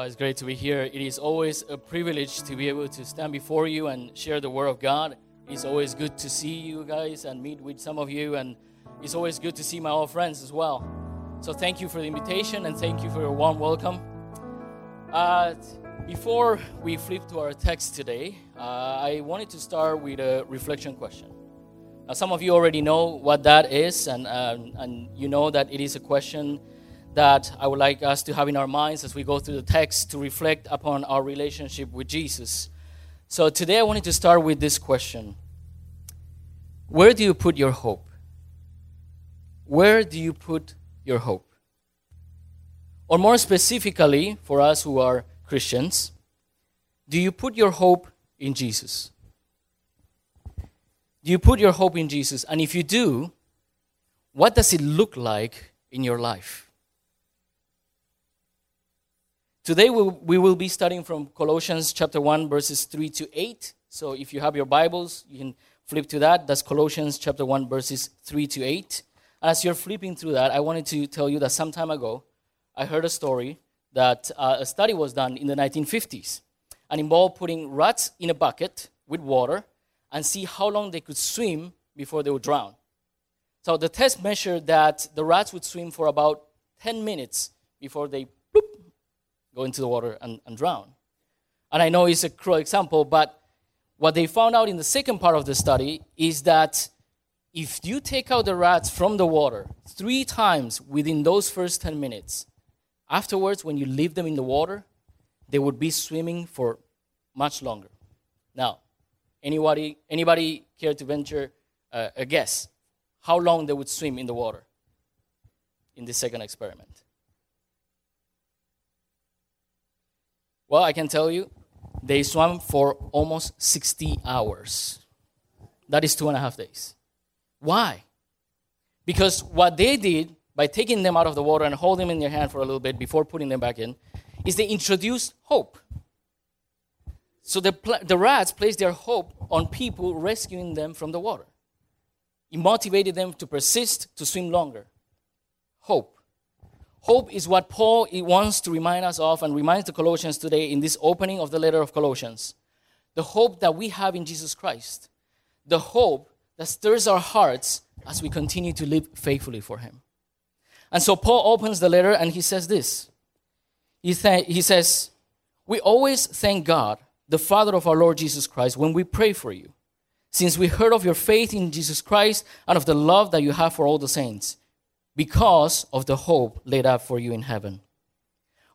Uh, it's great to be here. It is always a privilege to be able to stand before you and share the Word of God. It's always good to see you guys and meet with some of you, and it's always good to see my old friends as well. So, thank you for the invitation and thank you for your warm welcome. Uh, before we flip to our text today, uh, I wanted to start with a reflection question. Now, some of you already know what that is, and, um, and you know that it is a question that I would like us to have in our minds as we go through the text to reflect upon our relationship with Jesus. So today I wanted to start with this question Where do you put your hope? Where do you put your hope? Or more specifically, for us who are Christians, do you put your hope in Jesus? Do you put your hope in Jesus? And if you do, what does it look like in your life? Today we will be studying from Colossians chapter 1 verses 3 to 8. So if you have your Bibles, you can flip to that. That's Colossians chapter 1 verses 3 to 8. As you're flipping through that, I wanted to tell you that some time ago I heard a story that uh, a study was done in the 1950s and involved putting rats in a bucket with water and see how long they could swim before they would drown. So the test measured that the rats would swim for about 10 minutes before they go into the water and, and drown. And I know it's a cruel example, but what they found out in the second part of the study is that if you take out the rats from the water three times within those first 10 minutes, afterwards, when you leave them in the water, they would be swimming for much longer. Now, anybody, anybody care to venture uh, a guess how long they would swim in the water in this second experiment? Well, I can tell you, they swam for almost 60 hours. That is two and a half days. Why? Because what they did by taking them out of the water and holding them in their hand for a little bit before putting them back in is they introduced hope. So the, the rats placed their hope on people rescuing them from the water. It motivated them to persist, to swim longer. Hope. Hope is what Paul wants to remind us of and reminds the Colossians today in this opening of the letter of Colossians. The hope that we have in Jesus Christ. The hope that stirs our hearts as we continue to live faithfully for Him. And so Paul opens the letter and he says this. He, th- he says, We always thank God, the Father of our Lord Jesus Christ, when we pray for you, since we heard of your faith in Jesus Christ and of the love that you have for all the saints because of the hope laid up for you in heaven.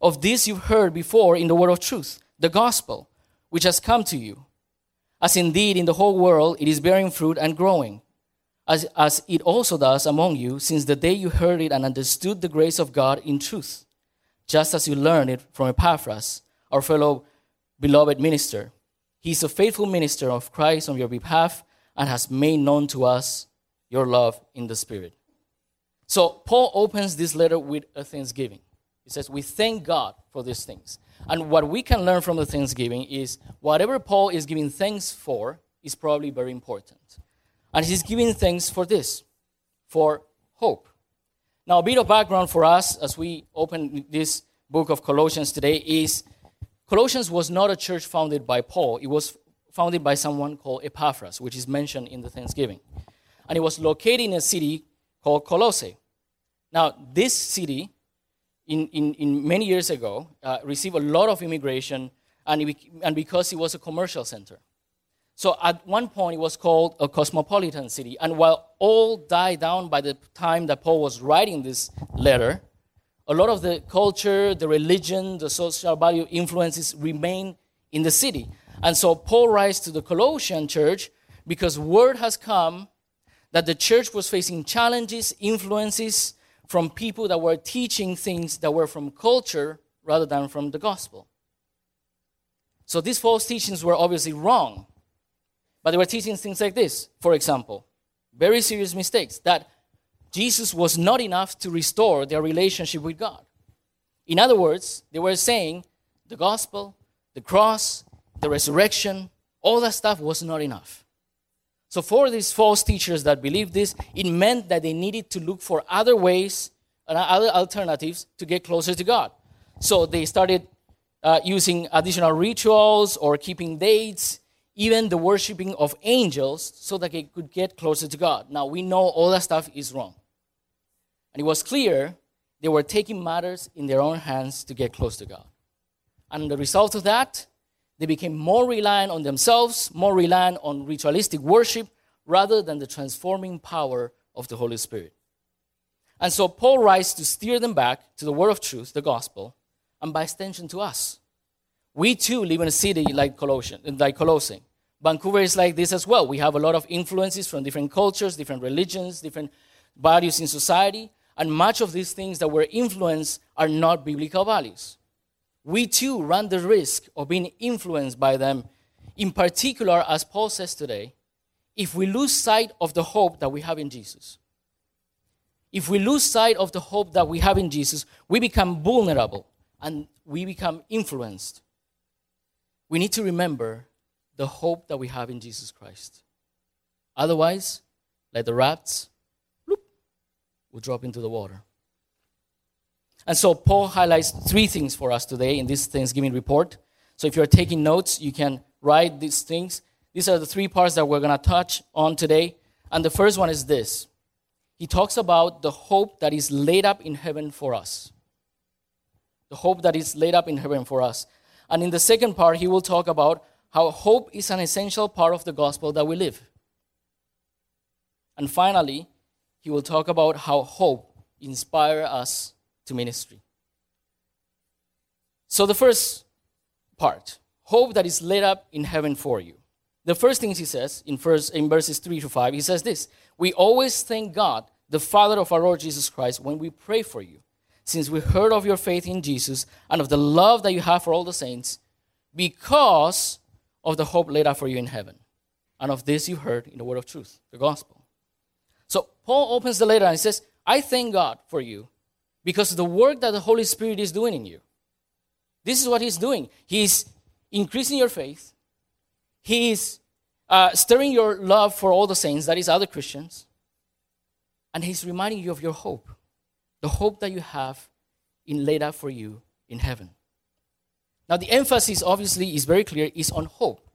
Of this you've heard before in the word of truth, the gospel, which has come to you. As indeed in the whole world it is bearing fruit and growing, as, as it also does among you, since the day you heard it and understood the grace of God in truth, just as you learned it from Epaphras, our fellow beloved minister. He is a faithful minister of Christ on your behalf and has made known to us your love in the Spirit. So Paul opens this letter with a thanksgiving. He says, We thank God for these things. And what we can learn from the thanksgiving is whatever Paul is giving thanks for is probably very important. And he's giving thanks for this, for hope. Now, a bit of background for us as we open this book of Colossians today is Colossians was not a church founded by Paul, it was founded by someone called Epaphras, which is mentioned in the Thanksgiving. And it was located in a city called Colossae. Now, this city, in, in, in many years ago, uh, received a lot of immigration, and, it, and because it was a commercial center. So at one point, it was called a cosmopolitan city. And while all died down by the time that Paul was writing this letter, a lot of the culture, the religion, the social value influences remain in the city. And so Paul writes to the Colossian church because word has come that the church was facing challenges, influences from people that were teaching things that were from culture rather than from the gospel. So these false teachings were obviously wrong. But they were teaching things like this, for example, very serious mistakes that Jesus was not enough to restore their relationship with God. In other words, they were saying the gospel, the cross, the resurrection, all that stuff was not enough. So, for these false teachers that believed this, it meant that they needed to look for other ways and other alternatives to get closer to God. So, they started uh, using additional rituals or keeping dates, even the worshiping of angels so that they could get closer to God. Now, we know all that stuff is wrong. And it was clear they were taking matters in their own hands to get close to God. And the result of that, they became more reliant on themselves, more reliant on ritualistic worship, rather than the transforming power of the Holy Spirit. And so Paul writes to steer them back to the word of truth, the gospel, and by extension to us. We too live in a city like Colossian, like Colossae. Vancouver is like this as well. We have a lot of influences from different cultures, different religions, different values in society, and much of these things that we're influenced are not biblical values. We too run the risk of being influenced by them, in particular, as Paul says today, if we lose sight of the hope that we have in Jesus. If we lose sight of the hope that we have in Jesus, we become vulnerable and we become influenced. We need to remember the hope that we have in Jesus Christ. Otherwise, like the rats, bloop, will drop into the water. And so Paul highlights three things for us today in this Thanksgiving report. So if you're taking notes, you can write these things. These are the three parts that we're going to touch on today. And the first one is this He talks about the hope that is laid up in heaven for us. The hope that is laid up in heaven for us. And in the second part, he will talk about how hope is an essential part of the gospel that we live. And finally, he will talk about how hope inspires us to ministry. So, the first part hope that is laid up in heaven for you. The first things he says in, first, in verses 3 to 5, he says this We always thank God, the Father of our Lord Jesus Christ, when we pray for you, since we heard of your faith in Jesus and of the love that you have for all the saints, because of the hope laid up for you in heaven. And of this you heard in the word of truth, the gospel. So Paul opens the letter and says, I thank God for you because the work that the Holy Spirit is doing in you. This is what he's doing. He's increasing your faith. He's uh, stirring your love for all the saints, that is, other Christians. And he's reminding you of your hope, the hope that you have in laid out for you in heaven. Now, the emphasis obviously is very clear, is on hope.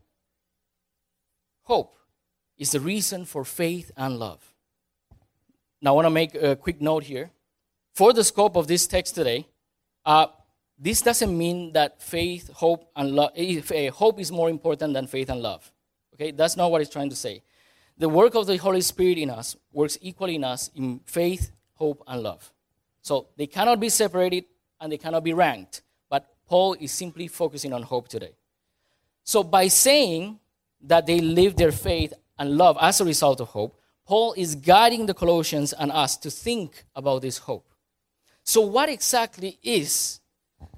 Hope is the reason for faith and love. Now, I want to make a quick note here. For the scope of this text today, uh, this doesn't mean that faith, hope, and love, uh, hope is more important than faith and love. Okay, that's not what it's trying to say. The work of the Holy Spirit in us works equally in us in faith, hope, and love. So they cannot be separated and they cannot be ranked. But Paul is simply focusing on hope today. So, by saying that they live their faith and love as a result of hope, Paul is guiding the Colossians and us to think about this hope. So, what exactly is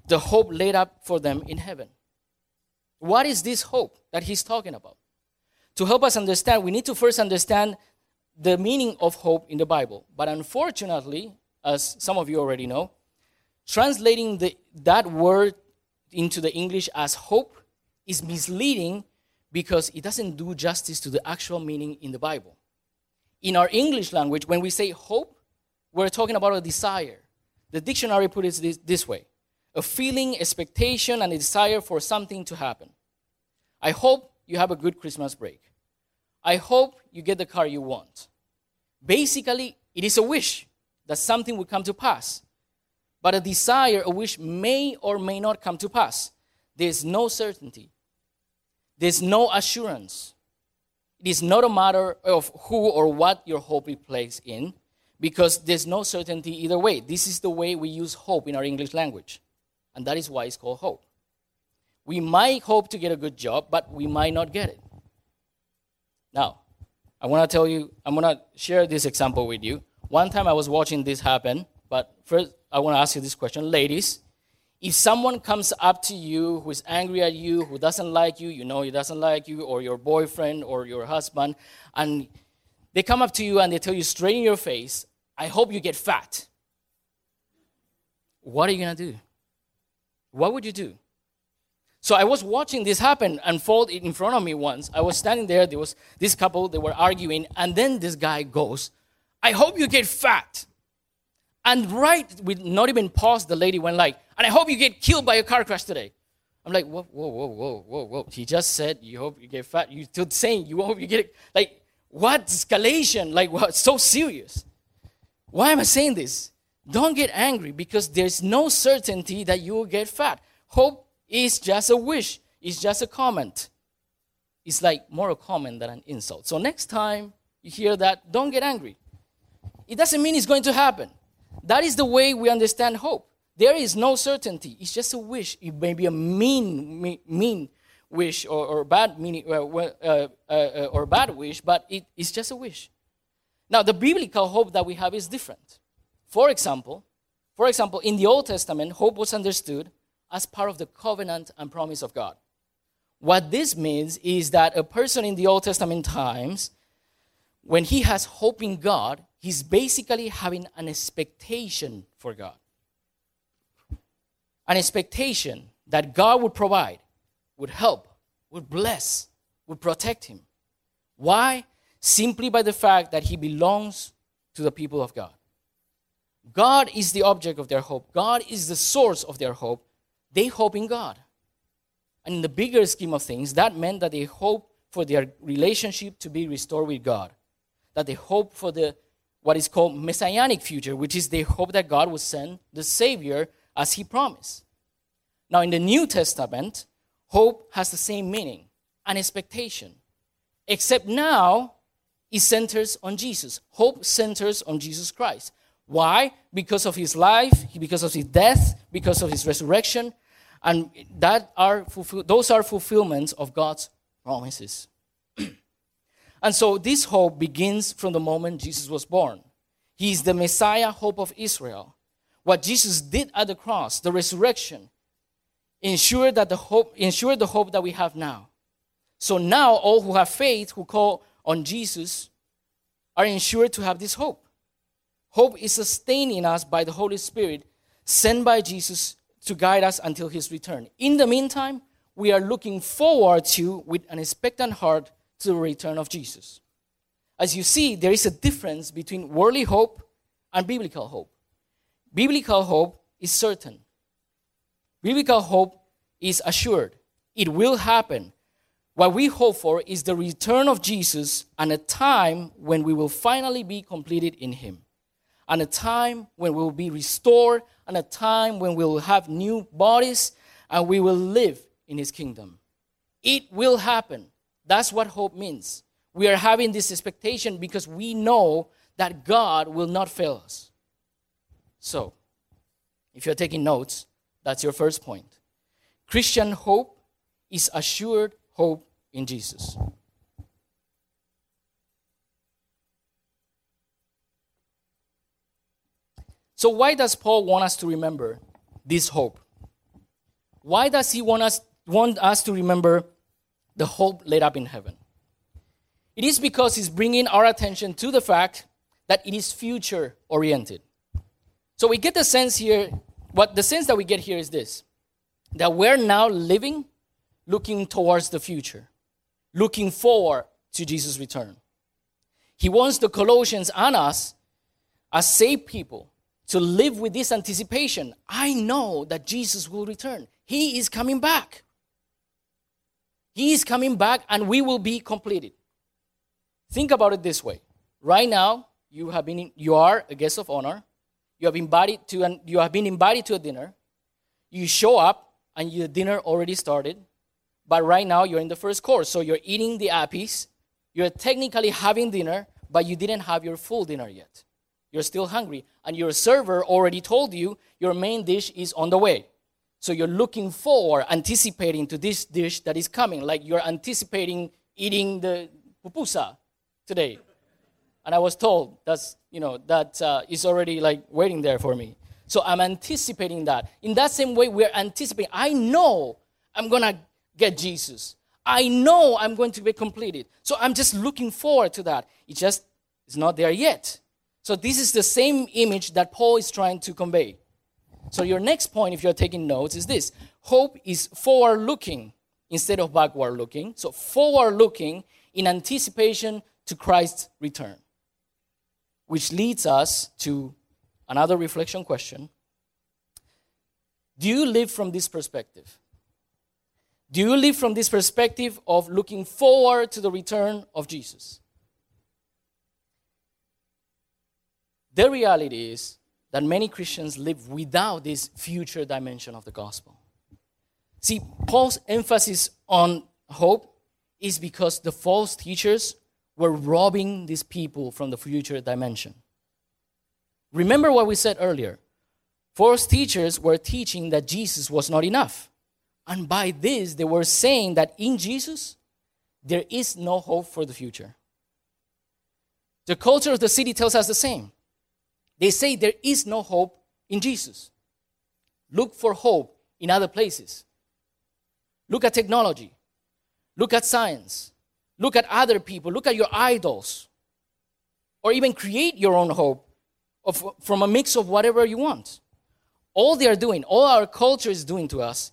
the hope laid up for them in heaven? What is this hope that he's talking about? To help us understand, we need to first understand the meaning of hope in the Bible. But unfortunately, as some of you already know, translating the, that word into the English as hope is misleading because it doesn't do justice to the actual meaning in the Bible. In our English language, when we say hope, we're talking about a desire. The dictionary puts it this, this way a feeling, expectation, and a desire for something to happen. I hope you have a good Christmas break. I hope you get the car you want. Basically, it is a wish that something will come to pass but a desire, a wish may or may not come to pass. There's no certainty, there's no assurance. It is not a matter of who or what your hope is placed in, because there's no certainty either way. This is the way we use hope in our English language, and that is why it's called hope. We might hope to get a good job, but we might not get it. Now, I want to tell you, I'm going to share this example with you. One time I was watching this happen, but first I want to ask you this question. Ladies, if someone comes up to you who is angry at you, who doesn't like you, you know he doesn't like you, or your boyfriend or your husband, and they come up to you and they tell you straight in your face, I hope you get fat. What are you going to do? What would you do? So I was watching this happen unfold in front of me once. I was standing there, there was this couple, they were arguing, and then this guy goes, I hope you get fat. And right, with not even pause, the lady went like, and I hope you get killed by a car crash today. I'm like, whoa, whoa, whoa, whoa, whoa, whoa. He just said, you hope you get fat. You still saying you hope you get it. Like, what escalation? Like, what? So serious. Why am I saying this? Don't get angry because there's no certainty that you will get fat. Hope is just a wish, it's just a comment. It's like more a comment than an insult. So next time you hear that, don't get angry. It doesn't mean it's going to happen. That is the way we understand hope. There is no certainty. It's just a wish. It may be a mean, mean wish or, or bad meaning uh, uh, uh, uh, or bad wish, but it is just a wish. Now, the biblical hope that we have is different. For example, for example, in the Old Testament, hope was understood as part of the covenant and promise of God. What this means is that a person in the Old Testament times, when he has hope in God, he's basically having an expectation for God an expectation that God would provide, would help, would bless, would protect him. Why? Simply by the fact that he belongs to the people of God. God is the object of their hope, God is the source of their hope. They hope in God. And in the bigger scheme of things, that meant that they hope for their relationship to be restored with God. That they hope for the what is called messianic future, which is they hope that God will send the Savior as he promised. Now, in the New Testament, hope has the same meaning an expectation, except now it centers on Jesus. Hope centers on Jesus Christ. Why? Because of his life, because of his death, because of his resurrection, and that are fulfill- those are fulfillments of God's promises. and so this hope begins from the moment Jesus was born. He is the Messiah, hope of Israel what Jesus did at the cross, the resurrection, ensured that the hope, ensured the hope that we have now. So now all who have faith, who call on Jesus, are ensured to have this hope. Hope is sustained in us by the Holy Spirit sent by Jesus to guide us until his return. In the meantime, we are looking forward to, with an expectant heart, to the return of Jesus. As you see, there is a difference between worldly hope and biblical hope. Biblical hope is certain. Biblical hope is assured. It will happen. What we hope for is the return of Jesus and a time when we will finally be completed in Him, and a time when we will be restored, and a time when we will have new bodies and we will live in His kingdom. It will happen. That's what hope means. We are having this expectation because we know that God will not fail us. So, if you're taking notes, that's your first point. Christian hope is assured hope in Jesus. So, why does Paul want us to remember this hope? Why does he want us, want us to remember the hope laid up in heaven? It is because he's bringing our attention to the fact that it is future oriented. So we get the sense here, what the sense that we get here is this that we're now living looking towards the future, looking forward to Jesus' return. He wants the Colossians and us, as saved people, to live with this anticipation. I know that Jesus will return. He is coming back. He is coming back and we will be completed. Think about it this way. Right now, you have been you are a guest of honor. You have invited to an, you have been invited to a dinner. You show up and your dinner already started. But right now you're in the first course. So you're eating the appies. You're technically having dinner, but you didn't have your full dinner yet. You're still hungry. And your server already told you your main dish is on the way. So you're looking forward, anticipating to this dish that is coming, like you're anticipating eating the pupusa today. And I was told that's, you know, that uh, is already like waiting there for me. So I'm anticipating that. In that same way, we're anticipating. I know I'm to get Jesus. I know I'm going to be completed. So I'm just looking forward to that. It just is not there yet. So this is the same image that Paul is trying to convey. So your next point, if you're taking notes, is this hope is forward looking instead of backward looking. So forward looking in anticipation to Christ's return. Which leads us to another reflection question. Do you live from this perspective? Do you live from this perspective of looking forward to the return of Jesus? The reality is that many Christians live without this future dimension of the gospel. See, Paul's emphasis on hope is because the false teachers were robbing these people from the future dimension. Remember what we said earlier. False teachers were teaching that Jesus was not enough. And by this, they were saying that in Jesus, there is no hope for the future. The culture of the city tells us the same. They say there is no hope in Jesus. Look for hope in other places. Look at technology. Look at science. Look at other people. Look at your idols. Or even create your own hope of, from a mix of whatever you want. All they are doing, all our culture is doing to us,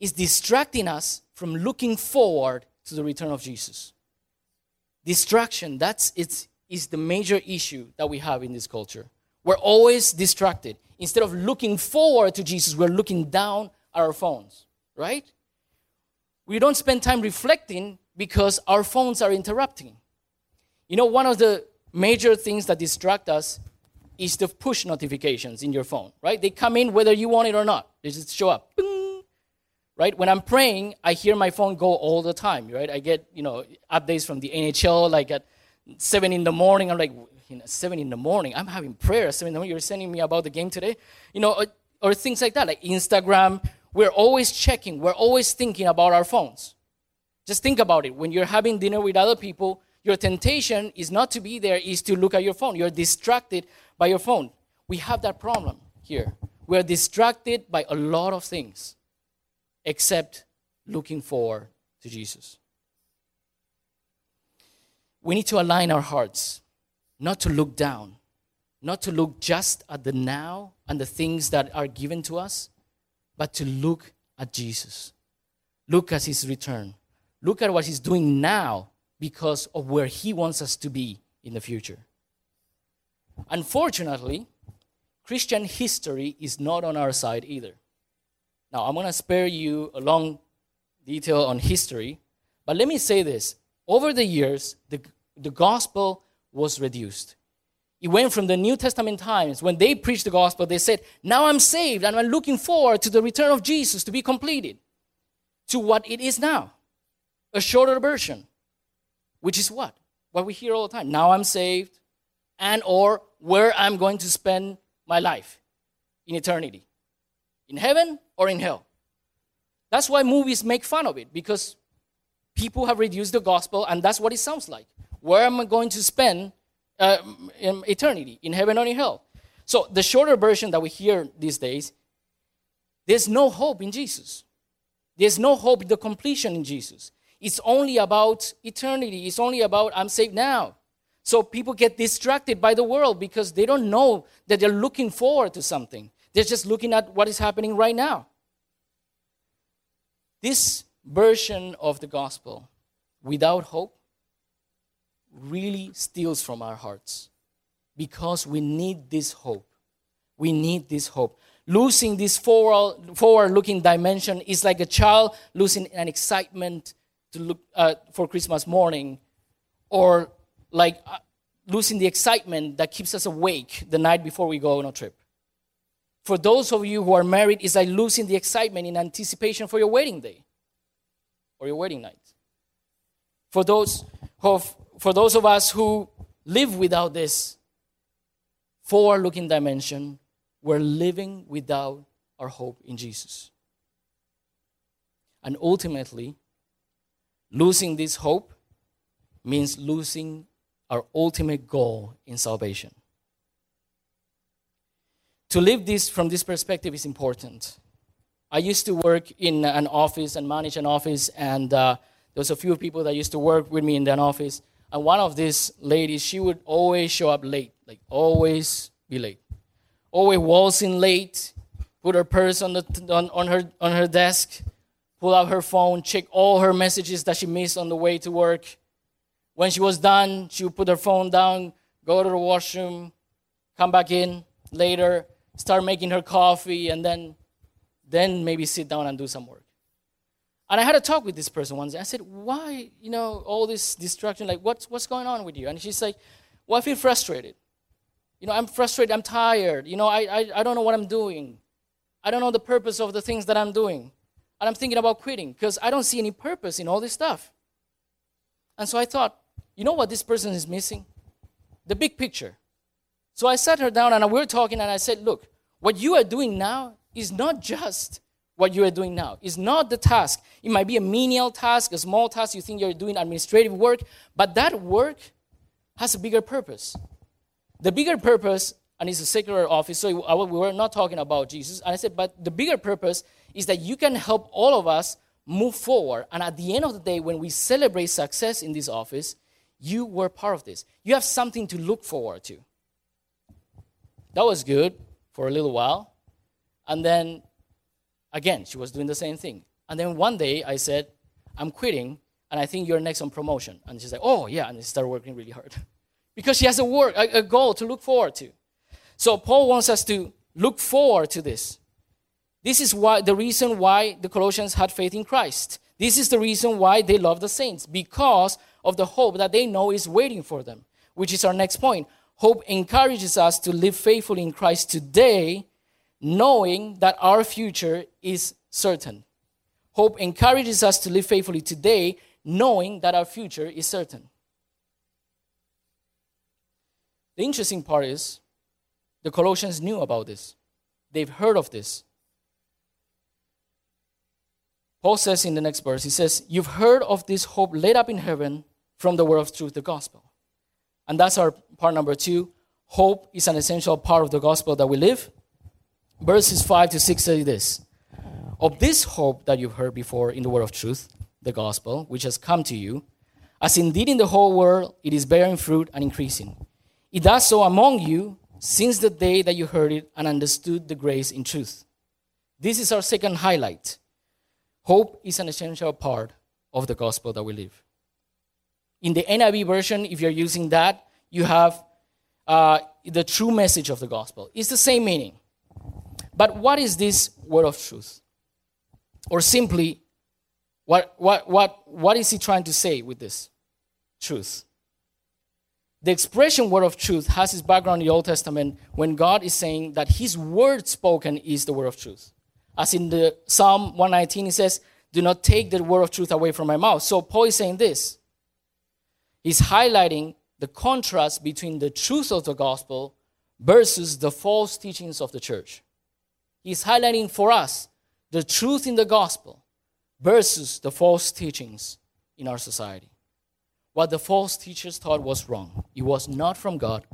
is distracting us from looking forward to the return of Jesus. Distraction, that's it's, is the major issue that we have in this culture. We're always distracted. Instead of looking forward to Jesus, we're looking down at our phones, right? We don't spend time reflecting because our phones are interrupting. You know, one of the major things that distract us is the push notifications in your phone, right? They come in whether you want it or not. They just show up. Right? When I'm praying, I hear my phone go all the time, right? I get, you know, updates from the NHL like at 7 in the morning. I'm like, you know, 7 in the morning. I'm having prayer at 7 in the morning. You're sending me about the game today? You know, or, or things like that, like Instagram. We're always checking. We're always thinking about our phones. Just think about it. When you're having dinner with other people, your temptation is not to be there, is to look at your phone. You're distracted by your phone. We have that problem here. We're distracted by a lot of things except looking forward to Jesus. We need to align our hearts, not to look down, not to look just at the now and the things that are given to us, but to look at Jesus. Look at his return. Look at what he's doing now because of where he wants us to be in the future. Unfortunately, Christian history is not on our side either. Now, I'm going to spare you a long detail on history, but let me say this. Over the years, the, the gospel was reduced. It went from the New Testament times when they preached the gospel, they said, Now I'm saved and I'm looking forward to the return of Jesus to be completed, to what it is now. A shorter version, which is what? What we hear all the time. Now I'm saved, and or where I'm going to spend my life in eternity in heaven or in hell. That's why movies make fun of it because people have reduced the gospel, and that's what it sounds like. Where am I going to spend uh, in eternity, in heaven or in hell? So, the shorter version that we hear these days there's no hope in Jesus. There's no hope the completion in Jesus. It's only about eternity. It's only about I'm saved now. So people get distracted by the world because they don't know that they're looking forward to something. They're just looking at what is happening right now. This version of the gospel, without hope, really steals from our hearts because we need this hope. We need this hope. Losing this forward looking dimension is like a child losing an excitement to look uh, for Christmas morning or like uh, losing the excitement that keeps us awake the night before we go on a trip. For those of you who are married, is like losing the excitement in anticipation for your wedding day or your wedding night. For those of, for those of us who live without this forward looking dimension, we're living without our hope in Jesus. And ultimately, losing this hope means losing our ultimate goal in salvation. To live this from this perspective is important. I used to work in an office and manage an office, and uh, there was a few people that used to work with me in that office. And one of these ladies, she would always show up late, like always be late, always waltzing late. Put her purse on the on, on her on her desk, pull out her phone, check all her messages that she missed on the way to work, when she was done, she would put her phone down, go to the washroom, come back in later, start making her coffee, and then, then maybe sit down and do some work. And I had a talk with this person once. I said, Why, you know, all this distraction? Like, what's, what's going on with you? And she's like, Well, I feel frustrated. You know, I'm frustrated. I'm tired. You know, I, I, I don't know what I'm doing. I don't know the purpose of the things that I'm doing. And I'm thinking about quitting because I don't see any purpose in all this stuff. And so I thought, you know what this person is missing? The big picture. So I sat her down and we were talking, and I said, Look, what you are doing now is not just what you are doing now. It's not the task. It might be a menial task, a small task. You think you're doing administrative work, but that work has a bigger purpose. The bigger purpose, and it's a secular office, so we were not talking about Jesus. And I said, but the bigger purpose is that you can help all of us move forward. And at the end of the day, when we celebrate success in this office, you were part of this. You have something to look forward to. That was good for a little while. And then again, she was doing the same thing. And then one day I said, I'm quitting, and I think you're next on promotion. And she's like, Oh, yeah. And she started working really hard because she has a work, a, goal to look forward to. So Paul wants us to look forward to this. This is why the reason why the Colossians had faith in Christ. This is the reason why they love the saints because of the hope that they know is waiting for them, which is our next point. Hope encourages us to live faithfully in Christ today, knowing that our future is certain. Hope encourages us to live faithfully today, knowing that our future is certain. The interesting part is the Colossians knew about this, they've heard of this. Paul says in the next verse, he says, You've heard of this hope laid up in heaven from the word of truth, the gospel. And that's our part number two. Hope is an essential part of the gospel that we live. Verses 5 to 6 say this Of this hope that you've heard before in the word of truth, the gospel, which has come to you, as indeed in the whole world it is bearing fruit and increasing. It does so among you since the day that you heard it and understood the grace in truth. This is our second highlight. Hope is an essential part of the gospel that we live. In the NIV version, if you're using that, you have uh, the true message of the gospel. It's the same meaning. But what is this word of truth? Or simply, what, what, what, what is he trying to say with this truth? The expression word of truth has its background in the Old Testament when God is saying that his word spoken is the word of truth. As in the Psalm 119, he says, Do not take the word of truth away from my mouth. So Paul is saying this He's highlighting the contrast between the truth of the gospel versus the false teachings of the church. He's highlighting for us the truth in the gospel versus the false teachings in our society. What the false teachers thought was wrong, it was not from God.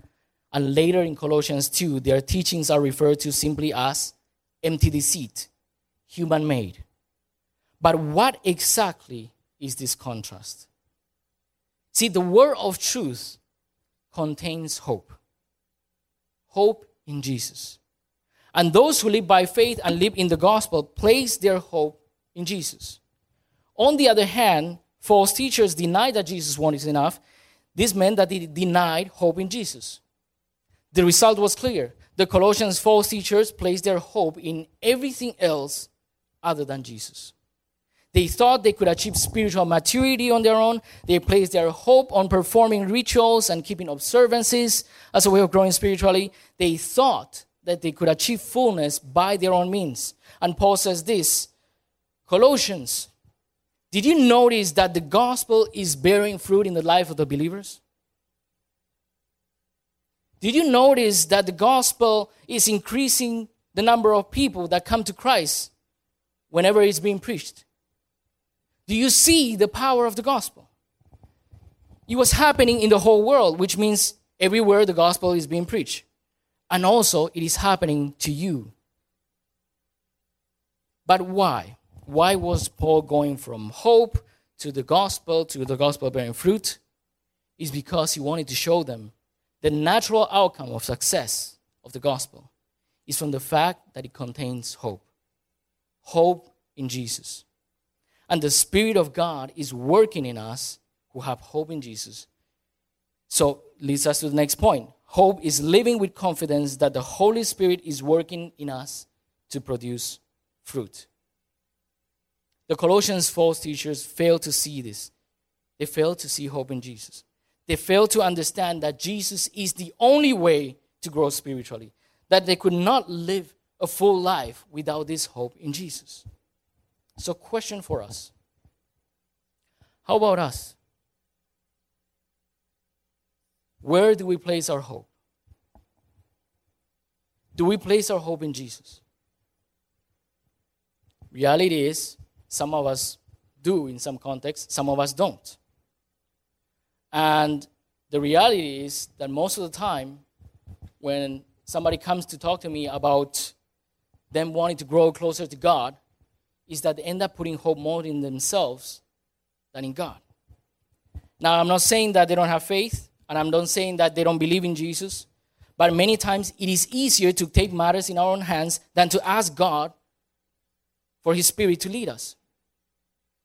And later in Colossians 2, their teachings are referred to simply as empty deceit, human made. But what exactly is this contrast? See, the word of truth contains hope. Hope in Jesus. And those who live by faith and live in the gospel place their hope in Jesus. On the other hand, false teachers denied that Jesus wanted enough. This meant that they denied hope in Jesus. The result was clear. The Colossians false teachers placed their hope in everything else other than Jesus. They thought they could achieve spiritual maturity on their own. They placed their hope on performing rituals and keeping observances as a way of growing spiritually. They thought that they could achieve fullness by their own means. And Paul says this Colossians, did you notice that the gospel is bearing fruit in the life of the believers? Did you notice that the gospel is increasing the number of people that come to Christ whenever it's being preached? Do you see the power of the gospel? It was happening in the whole world, which means everywhere the gospel is being preached. And also, it is happening to you. But why? Why was Paul going from hope to the gospel to the gospel bearing fruit? Is because he wanted to show them the natural outcome of success of the gospel is from the fact that it contains hope. Hope in Jesus. And the Spirit of God is working in us who have hope in Jesus. So, leads us to the next point. Hope is living with confidence that the Holy Spirit is working in us to produce fruit. The Colossians false teachers fail to see this. They fail to see hope in Jesus. They fail to understand that Jesus is the only way to grow spiritually, that they could not live a full life without this hope in Jesus. So, question for us How about us? Where do we place our hope? Do we place our hope in Jesus? Reality is, some of us do in some contexts, some of us don't. And the reality is that most of the time, when somebody comes to talk to me about them wanting to grow closer to God, is that they end up putting hope more in themselves than in God. Now, I'm not saying that they don't have faith, and I'm not saying that they don't believe in Jesus, but many times it is easier to take matters in our own hands than to ask God for His Spirit to lead us.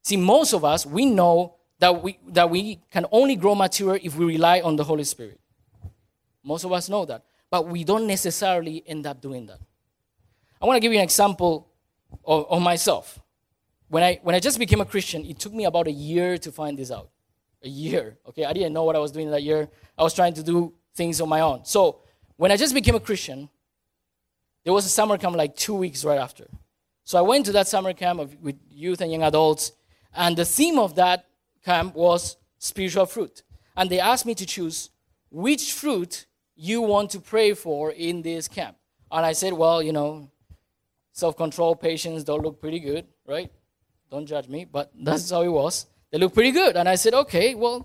See, most of us, we know that we, that we can only grow mature if we rely on the Holy Spirit. Most of us know that. But we don't necessarily end up doing that. I want to give you an example of myself. When I, when I just became a Christian, it took me about a year to find this out. A year, okay? I didn't know what I was doing that year. I was trying to do things on my own. So when I just became a Christian, there was a summer camp like two weeks right after. So I went to that summer camp of, with youth and young adults, and the theme of that camp was spiritual fruit. And they asked me to choose which fruit you want to pray for in this camp. And I said, well, you know, self control, patience don't look pretty good, right? Don't judge me, but that's how it was. They look pretty good. And I said, okay, well,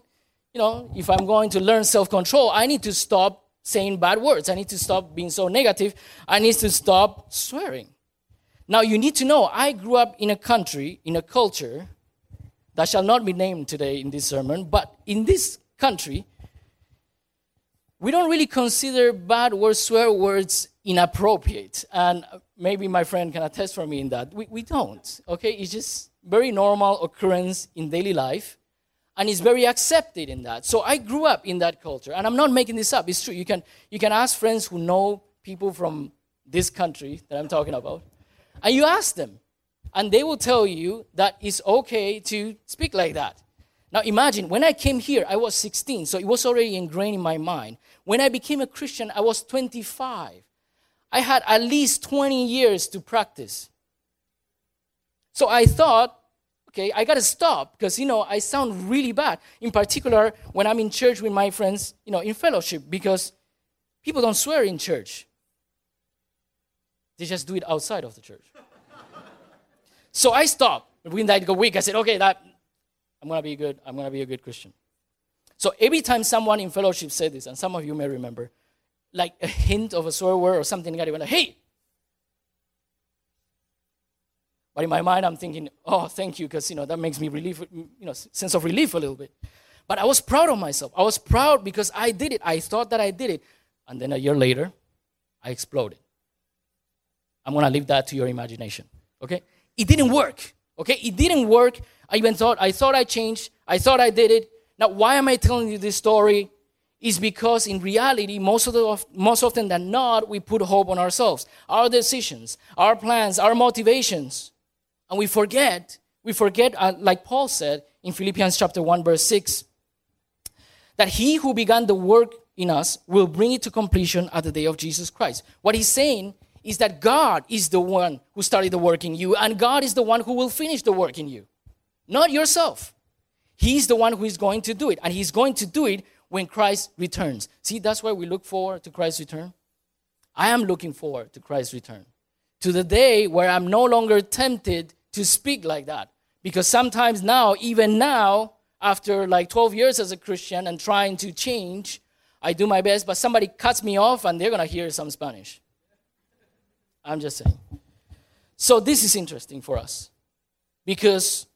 you know, if I'm going to learn self control, I need to stop saying bad words. I need to stop being so negative. I need to stop swearing. Now, you need to know, I grew up in a country, in a culture that shall not be named today in this sermon, but in this country, we don't really consider bad words, swear words inappropriate. And maybe my friend can attest for me in that. We, we don't, okay? It's just very normal occurrence in daily life, and it's very accepted in that. So I grew up in that culture, and I'm not making this up. It's true. You can, you can ask friends who know people from this country that I'm talking about, and you ask them, and they will tell you that it's okay to speak like that. Now imagine, when I came here, I was 16, so it was already ingrained in my mind. When I became a Christian, I was 25. I had at least 20 years to practice. So I thought, okay, I gotta stop because, you know, I sound really bad. In particular, when I'm in church with my friends, you know, in fellowship, because people don't swear in church. They just do it outside of the church. So I stopped. Within that week, I said, okay, that I'm gonna be good. I'm gonna be a good Christian. So every time someone in fellowship said this, and some of you may remember, like a hint of a swear word or something negative, like, hey. But in my mind, I'm thinking, oh, thank you, because you know that makes me relief, you know, sense of relief a little bit. But I was proud of myself. I was proud because I did it. I thought that I did it, and then a year later, I exploded. I'm gonna leave that to your imagination. Okay? It didn't work. Okay? It didn't work. I even thought, I thought I changed. I thought I did it. Now, why am I telling you this story? Is because in reality, most, of the, most often than not, we put hope on ourselves, our decisions, our plans, our motivations. And we forget, we forget, uh, like Paul said in Philippians chapter 1, verse 6, that he who began the work in us will bring it to completion at the day of Jesus Christ. What he's saying is that God is the one who started the work in you, and God is the one who will finish the work in you, not yourself. He's the one who is going to do it, and He's going to do it when Christ returns. See, that's why we look forward to Christ's return. I am looking forward to Christ's return, to the day where I'm no longer tempted to speak like that. Because sometimes now, even now, after like 12 years as a Christian and trying to change, I do my best, but somebody cuts me off and they're going to hear some Spanish. I'm just saying. So this is interesting for us because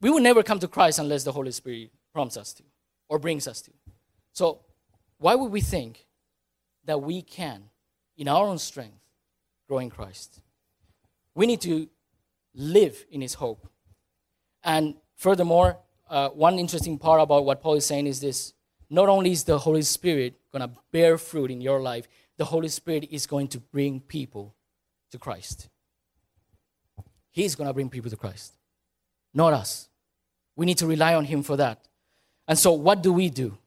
we will never come to Christ unless the Holy Spirit prompts us to or brings us to. So why would we think that we can, in our own strength, grow in Christ? We need to live in His hope. And furthermore, uh, one interesting part about what Paul is saying is this not only is the Holy Spirit going to bear fruit in your life, the Holy Spirit is going to bring people to Christ. He's going to bring people to Christ. not us. We need to rely on Him for that. And so, what do we do?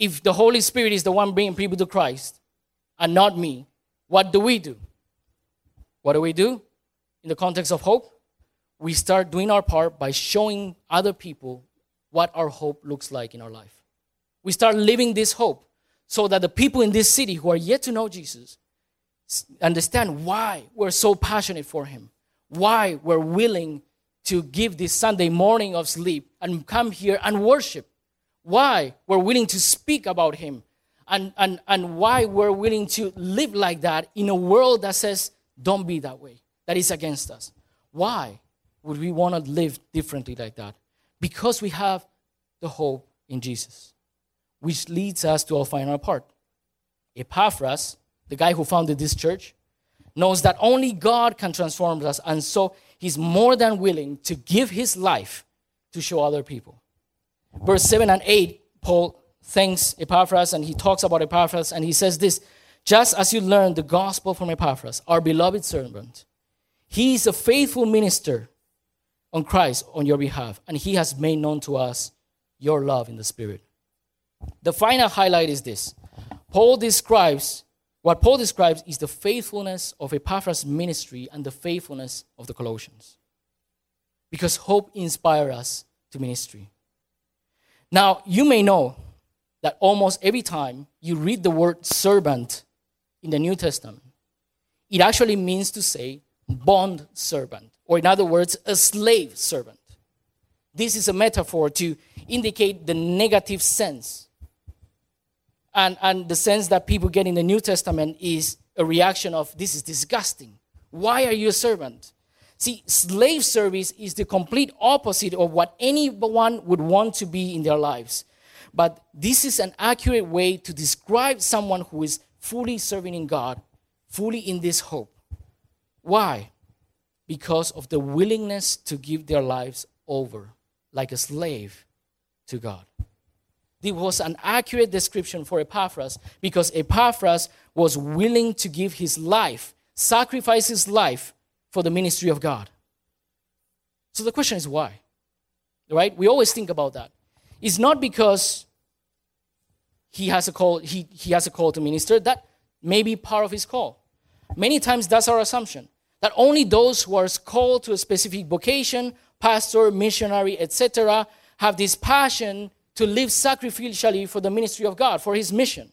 If the Holy Spirit is the one bringing people to Christ and not me, what do we do? What do we do in the context of hope? We start doing our part by showing other people what our hope looks like in our life. We start living this hope so that the people in this city who are yet to know Jesus understand why we're so passionate for Him, why we're willing to give this Sunday morning of sleep and come here and worship, why we're willing to speak about Him, and, and, and why we're willing to live like that in a world that says, don't be that way, that is against us. Why would we want to live differently like that? Because we have the hope in Jesus, which leads us to our final part. Epaphras, the guy who founded this church, knows that only God can transform us, and so he's more than willing to give his life to show other people. Verse 7 and 8, Paul thanks Epaphras and he talks about Epaphras and he says this Just as you learned the gospel from Epaphras, our beloved servant, he is a faithful minister on Christ on your behalf, and he has made known to us your love in the Spirit. The final highlight is this Paul describes what Paul describes is the faithfulness of Epaphras' ministry and the faithfulness of the Colossians. Because hope inspires us to ministry. Now, you may know that almost every time you read the word servant in the New Testament, it actually means to say bond servant, or in other words, a slave servant. This is a metaphor to indicate the negative sense and, and the sense that people get in the New Testament is a reaction of, this is disgusting. Why are you a servant? See, slave service is the complete opposite of what anyone would want to be in their lives. But this is an accurate way to describe someone who is fully serving in God, fully in this hope. Why? Because of the willingness to give their lives over like a slave to God. This was an accurate description for Epaphras because Epaphras was willing to give his life, sacrifice his life for the ministry of God. So the question is why? Right? We always think about that. It's not because he has a call, he, he has a call to minister. That may be part of his call. Many times that's our assumption. That only those who are called to a specific vocation, pastor, missionary, etc., have this passion to live sacrificially for the ministry of God, for his mission.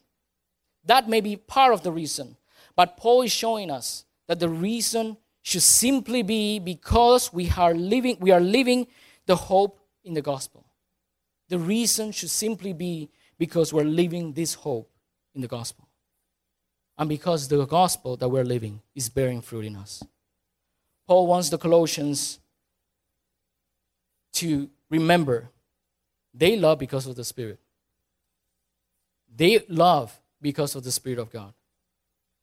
That may be part of the reason. But Paul is showing us that the reason should simply be because we are living, we are living the hope in the gospel. The reason should simply be because we're living this hope in the gospel. And because the gospel that we're living is bearing fruit in us. Paul wants the Colossians to remember they love because of the Spirit. They love because of the Spirit of God.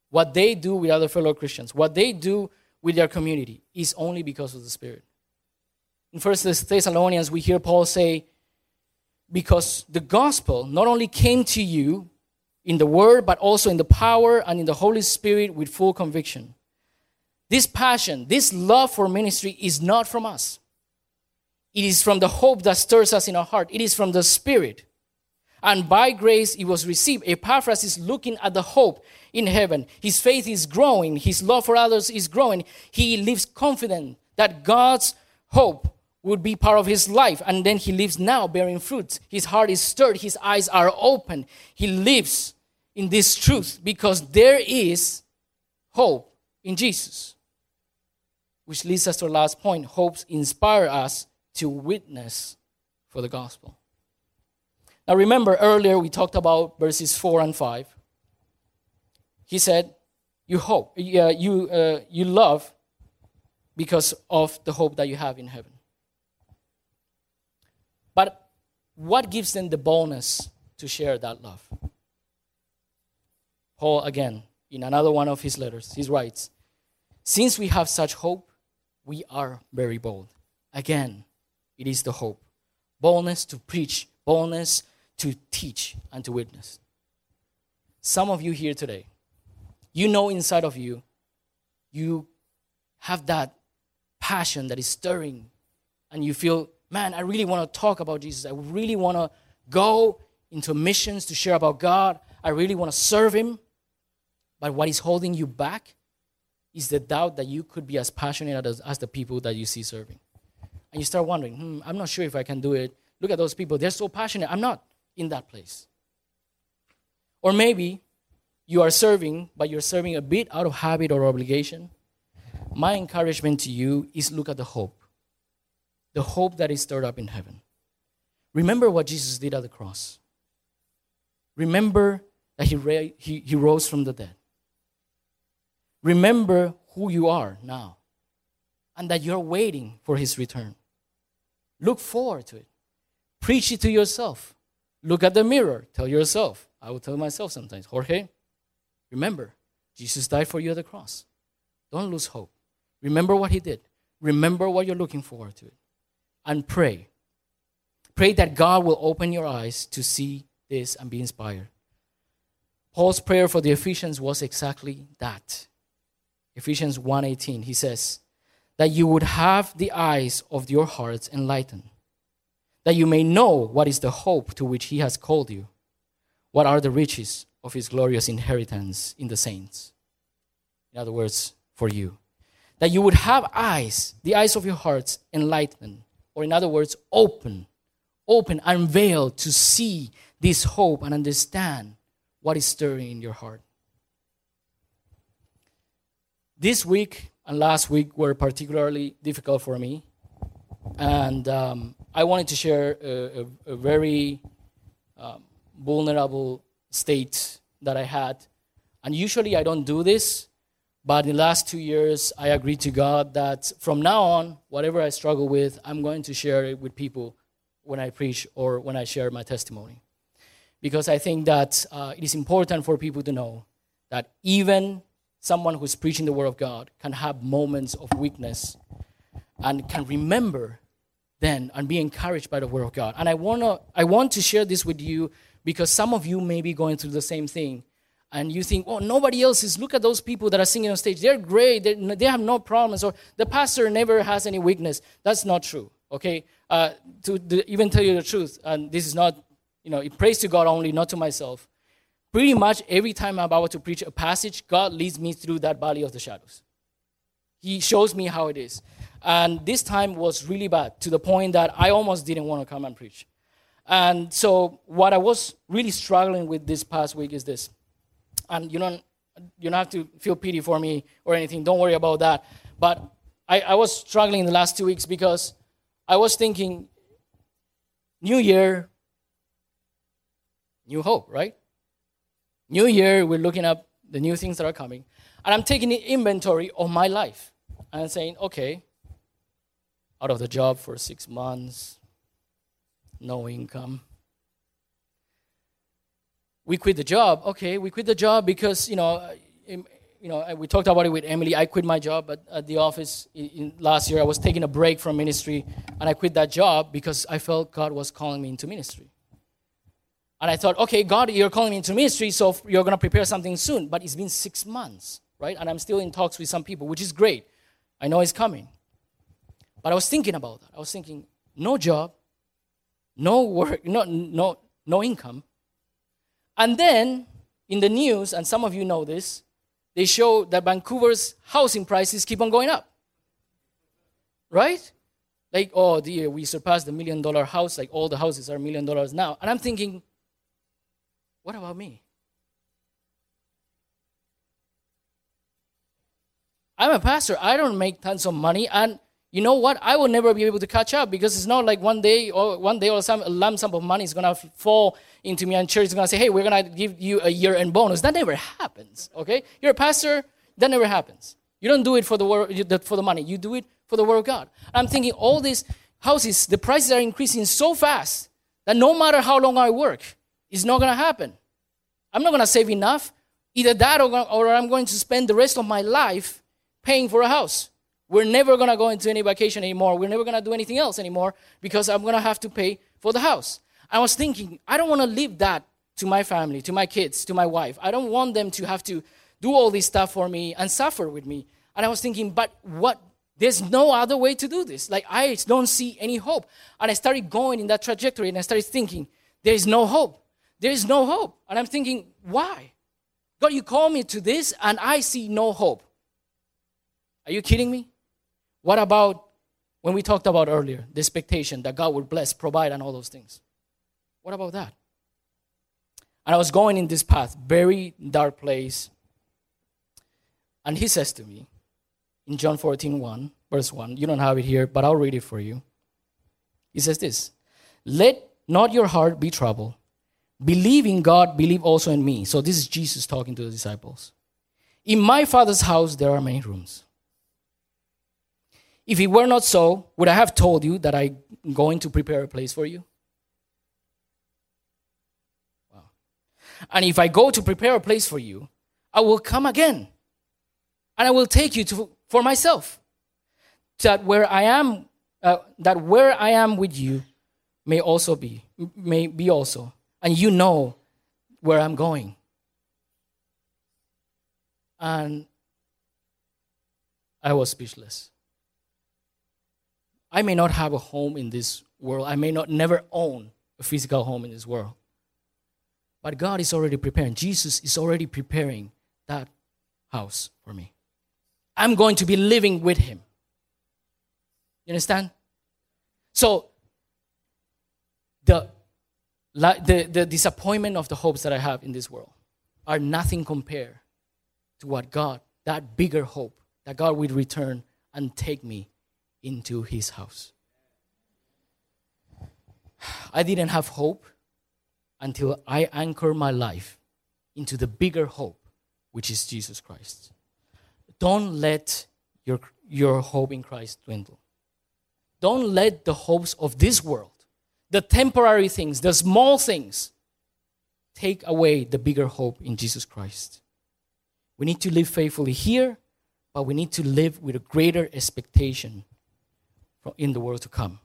What they do with other fellow Christians, what they do with their community, is only because of the Spirit. In First Thessalonians, we hear Paul say, because the gospel not only came to you in the word, but also in the power and in the Holy Spirit with full conviction. This passion, this love for ministry is not from us. It is from the hope that stirs us in our heart. It is from the Spirit. And by grace it was received. Epaphras is looking at the hope in heaven. His faith is growing. His love for others is growing. He lives confident that God's hope would be part of his life. And then he lives now bearing fruit. His heart is stirred. His eyes are open. He lives in this truth because there is hope in Jesus. Which leads us to our last point. Hopes inspire us to witness for the gospel. Now, remember earlier we talked about verses 4 and 5. He said, You hope, uh, you, uh, you love because of the hope that you have in heaven. But what gives them the boldness to share that love? Paul, again, in another one of his letters, he writes, Since we have such hope, we are very bold. Again, it is the hope. Boldness to preach, boldness to teach and to witness. Some of you here today, you know inside of you, you have that passion that is stirring and you feel, man, I really want to talk about Jesus. I really want to go into missions to share about God. I really want to serve Him. But what is holding you back is the doubt that you could be as passionate as, as the people that you see serving. And you start wondering, hmm, I'm not sure if I can do it. Look at those people, they're so passionate. I'm not in that place. Or maybe you are serving, but you're serving a bit out of habit or obligation. My encouragement to you is look at the hope. The hope that is stored up in heaven. Remember what Jesus did at the cross. Remember that he, ra- he, he rose from the dead. Remember who you are now and that you're waiting for his return. Look forward to it. Preach it to yourself. Look at the mirror. Tell yourself. I will tell myself sometimes, Jorge, remember, Jesus died for you at the cross. Don't lose hope. Remember what he did. Remember what you're looking forward to. And pray. Pray that God will open your eyes to see this and be inspired. Paul's prayer for the Ephesians was exactly that. Ephesians 1:18 he says that you would have the eyes of your hearts enlightened that you may know what is the hope to which he has called you. What are the riches of his glorious inheritance in the saints? In other words for you. That you would have eyes the eyes of your hearts enlightened. Or in other words open open unveiled to see this hope and understand what is stirring in your heart. This week and last week were particularly difficult for me. And um, I wanted to share a, a, a very um, vulnerable state that I had. And usually I don't do this, but in the last two years, I agreed to God that from now on, whatever I struggle with, I'm going to share it with people when I preach or when I share my testimony. Because I think that uh, it is important for people to know that even someone who's preaching the Word of God can have moments of weakness and can remember then and be encouraged by the Word of God. And I, wanna, I want to share this with you because some of you may be going through the same thing. And you think, oh, nobody else is. Look at those people that are singing on stage. They're great. They're, they have no problems. Or the pastor never has any weakness. That's not true, okay? Uh, to even tell you the truth, and this is not, you know, it praise to God only, not to myself pretty much every time I'm about to preach a passage, God leads me through that valley of the shadows. He shows me how it is. And this time was really bad to the point that I almost didn't want to come and preach. And so, what I was really struggling with this past week is this. And you don't, you don't have to feel pity for me or anything. Don't worry about that. But I, I was struggling in the last two weeks because I was thinking, New Year, new hope, right? New year, we're looking up the new things that are coming. And I'm taking an inventory of my life. And saying, okay, out of the job for six months, no income. We quit the job. Okay, we quit the job because, you know, you know, we talked about it with Emily. I quit my job at, at the office in, in, last year. I was taking a break from ministry, and I quit that job because I felt God was calling me into ministry. And I thought, okay, God, you're calling me into ministry, so you're going to prepare something soon. But it's been six months, right? And I'm still in talks with some people, which is great. I know it's coming. But I was thinking about that. I was thinking, no job, no work, no, no, no income. And then in the news, and some of you know this, they show that Vancouver's housing prices keep on going up. Right? Like, oh dear, we surpassed the million dollar house, like all the houses are million dollars now. And I'm thinking, what about me? I'm a pastor. I don't make tons of money, and you know what? I will never be able to catch up because it's not like one day or one day or some lump sum of money is gonna fall into me, and church is gonna say, "Hey, we're gonna give you a year-end bonus." That never happens. Okay, you're a pastor. That never happens. You don't do it for the word, for the money. You do it for the word of God. I'm thinking all these houses, the prices are increasing so fast that no matter how long I work, it's not to happen. I'm not to save enough. Either that or, or I'm going to spend the rest of my life paying for a house. We're never going to go into any vacation anymore. We're never going to do anything else anymore because I'm going to have to pay for the house. I was thinking, I don't want to leave that to my family, to my kids, to my wife. I don't want them to have to do all this stuff for me and suffer with me. And I was thinking, but what There's no other way to do this. Like, I don't see any hope. And I started going in that trajectory and I started thinking, there is no hope. There is no hope. And I'm thinking, why? God, you call me to this and I see no hope. Are you kidding me? What about when we talked about earlier the expectation that God would bless, provide, and all those things? What about that? And I was going in this path, very dark place. And he says to me in John 14, 1, verse 1, you don't have it here, but I'll read it for you. He says this Let not your heart be troubled. Believe in God, believe also in me. So this is Jesus talking to the disciples. In my Father's house, there are many rooms. If it were not so, would I have told you that I'm going to prepare a place for you? Wow. And if I go to prepare a place for you, I will come again. And I will take you to, for myself. That where I am, uh, that where I am with you may also be, may be also. And you know where I'm going. And I was speechless. I may not have a home in this world. I may not never own a physical home in this world. But God is already preparing. Jesus is already preparing that house for me. I'm going to be living with him. You understand? So the, the, the disappointment of the hopes that I have in this world are nothing compared to what God, that bigger hope, that God will return and take me into his house. I didn't have hope until I anchored my life into the bigger hope, which is Jesus Christ. Don't let your, your hope in Christ dwindle. Don't let the hopes of this world, the temporary things, the small things, take away the bigger hope in Jesus Christ. We need to live faithfully here, but we need to live with a greater expectation in the world to come.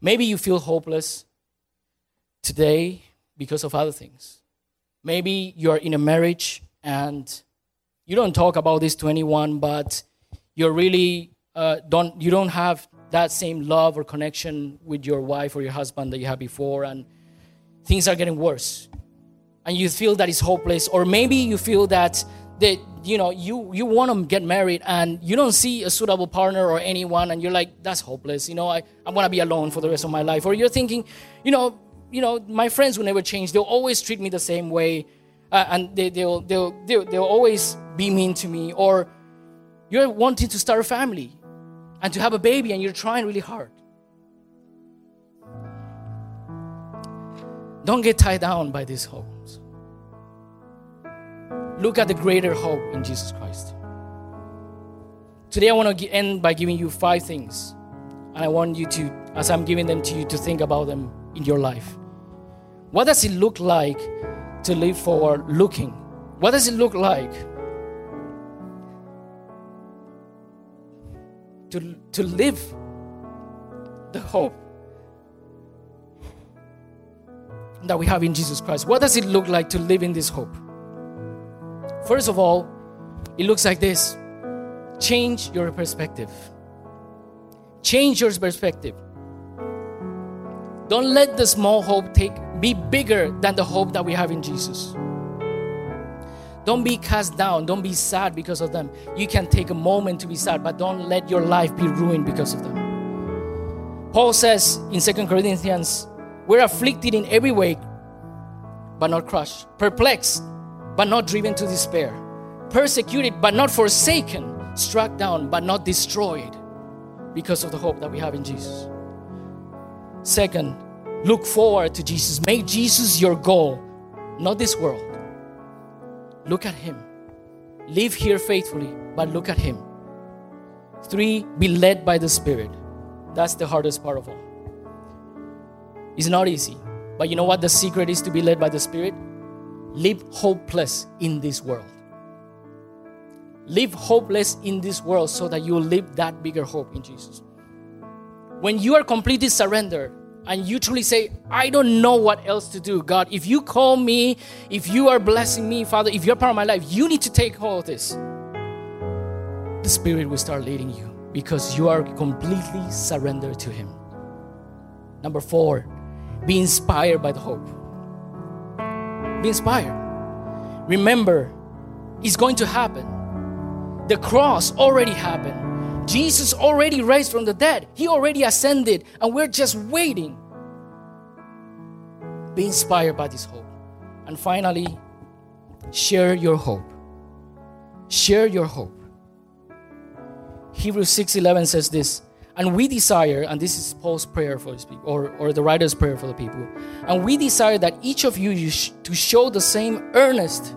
Maybe you feel hopeless today because of other things. Maybe you're in a marriage and you don't talk about this to anyone, but you're really uh, don't you don't have that same love or connection with your wife or your husband that you had before, and things are getting worse, and you feel that it's hopeless, or maybe you feel that that you know you you want to get married and you don't see a suitable partner or anyone and you're like that's hopeless. You know I, i'm to be alone for the rest of my life. Or you're thinking you know you know my friends will never change. They'll always treat me the same way uh, and they, they'll, they'll, they'll, they'll always be mean to me. Or you're wanting to start a family and to have a baby and you're trying really hard. Don't get tied down by this hopes Look at the greater hope in Jesus Christ. Today, I want to end by giving you five things. And I want you to, as I'm giving them to you, to think about them in your life. What does it look like to live forward looking? What does it look like to, to live the hope that we have in Jesus Christ? What does it look like to live in this hope? First of all, it looks like this change your perspective. Change your perspective. Don't let the small hope take be bigger than the hope that we have in Jesus. Don't be cast down. Don't be sad because of them. You can take a moment to be sad, but don't let your life be ruined because of them. Paul says in 2 Corinthians, we're afflicted in every way, but not crushed, perplexed, but not driven to despair, persecuted, but not forsaken, struck down, but not destroyed because of the hope that we have in Jesus. Second, look forward to Jesus. Make Jesus your goal, not this world. Look at Him. Live here faithfully, but look at Him. Three, be led by the Spirit. That's the hardest part of all. It's not easy. But you know what the secret is to be led by the Spirit? Live hopeless in this world. Live hopeless in this world so that you live that bigger hope in Jesus. When you are completely surrendered and you truly say, I don't know what else to do, God, if you call me, if you are blessing me, Father, if you're part of my life, you need to take hold of this. The Spirit will start leading you because you are completely surrendered to Him. Number four, be inspired by the hope. Be inspired. Remember, it's going to happen. The cross already happened. Jesus already raised from the dead. He already ascended, and we're just waiting. Be inspired by this hope. And finally, share your hope. Share your hope. Hebrews 6:11 says this, and we desire, and this is Paul's prayer for his people, or, or the writer's prayer for the people, and we desire that each of you to show the same earnest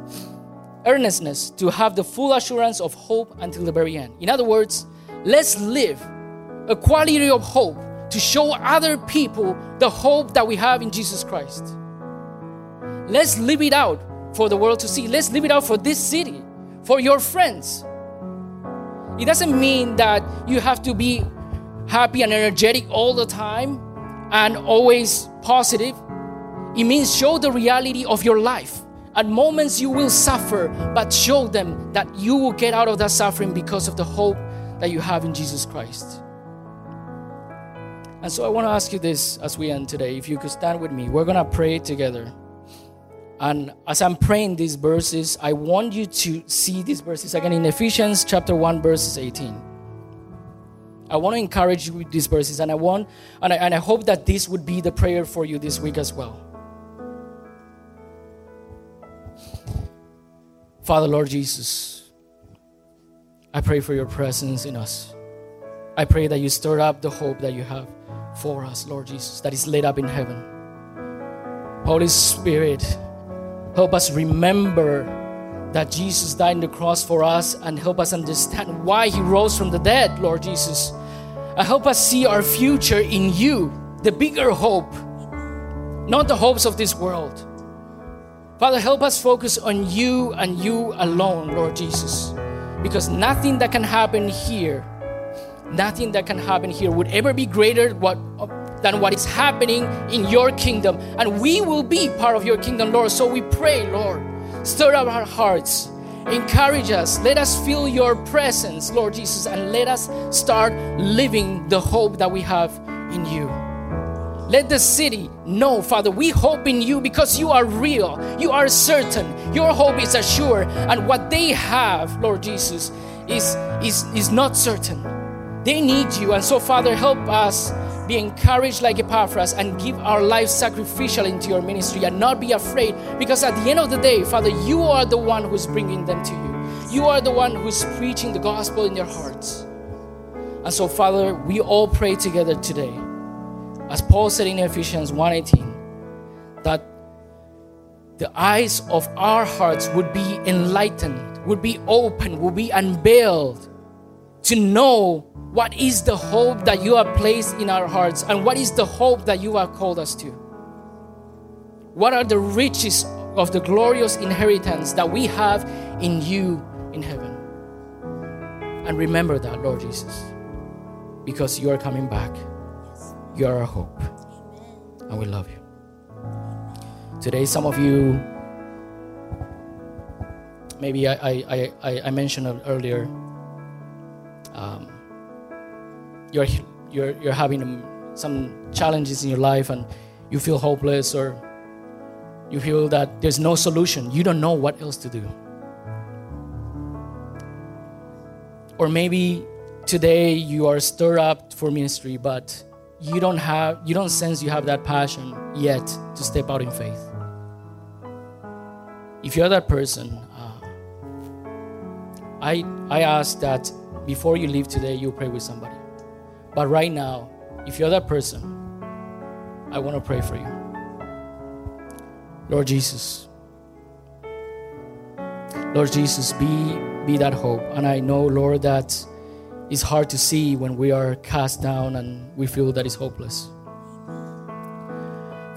earnestness to have the full assurance of hope until the very end. In other words, let's live a quality of hope to show other people the hope that we have in Jesus Christ. Let's live it out for the world to see. Let's live it out for this city, for your friends. It doesn't mean that you have to be happy and energetic all the time and always positive. It means show the reality of your life. At moments you will suffer, but show them that you will get out of that suffering because of the hope that you have in Jesus Christ. And so I want to ask you this as we end today. If you could stand with me, we're going to pray together. And as I'm praying these verses, I want you to see these verses again in Ephesians chapter 1, verses 18. I want to encourage you with these verses, and I want and I, and I hope that this would be the prayer for you this week as well. Father, Lord Jesus, I pray for your presence in us. I pray that you stir up the hope that you have for us, Lord Jesus, that is laid up in heaven. Holy Spirit, help us remember that Jesus died on the cross for us and help us understand why he rose from the dead, Lord Jesus. And help us see our future in you, the bigger hope, not the hopes of this world. Father, help us focus on you and you alone, Lord Jesus. Because nothing that can happen here, nothing that can happen here would ever be greater what, than what is happening in your kingdom. And we will be part of your kingdom, Lord. So we pray, Lord, stir up our hearts, encourage us, let us feel your presence, Lord Jesus, and let us start living the hope that we have in you. Let the city know, Father, we hope in you because you are real. You are certain. Your hope is assured. And what they have, Lord Jesus, is, is, is not certain. They need you. And so, Father, help us be encouraged like Epaphras and give our lives sacrificial into your ministry and not be afraid because at the end of the day, Father, you are the one who's bringing them to you. You are the one who's preaching the gospel in their hearts. And so, Father, we all pray together today as Paul said in Ephesians 1:18, that the eyes of our hearts would be enlightened, would be open, would be unveiled to know what is the hope that you have placed in our hearts and what is the hope that you have called us to. What are the riches of the glorious inheritance that we have in you in heaven? And remember that, Lord Jesus, because you are coming back. You are our hope. And we love you. Today, some of you, maybe I, I, I, I mentioned earlier, um, you're, you're, you're having some challenges in your life and you feel hopeless or you feel that there's no solution. You don't know what else to do. Or maybe today you are stirred up for ministry, but you don't have you don't sense you have that passion yet to step out in faith if you're that person uh, i i ask that before you leave today you pray with somebody. But right now if you're that person i want to pray for you. Lord jesus. Lord jesus be be that hope. And i know lord that it's hard to see when we are cast down and we feel that it's hopeless.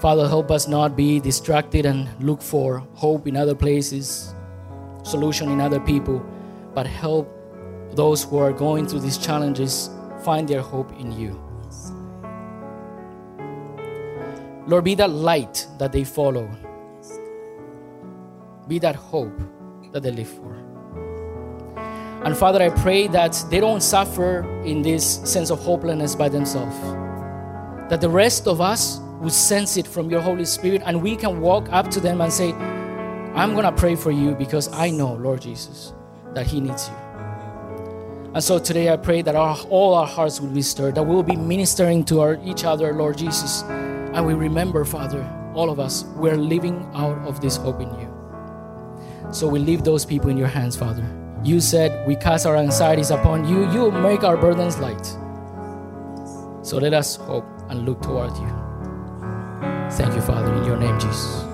Father, help us not be distracted and look for hope in other places, solution in other people, but help those who are going through these challenges find their hope in you. Lord, be that light that they follow. Be that hope that they live for. And Father, I pray that they don't suffer in this sense of hopelessness by themselves. That the rest of us will sense it from your Holy Spirit and we can walk up to them and say, I'm going to pray for you because I know, Lord Jesus, that He needs you. And so today I pray that our, all our hearts will be stirred, that we will be ministering to our, each other, Lord Jesus. And we remember, Father, all of us, we're living out of this hope in you. So we leave those people in your hands, Father. You said we cast our anxieties upon you, you make our burdens light. So let us hope and look toward you. Thank you, Father, in your name, Jesus.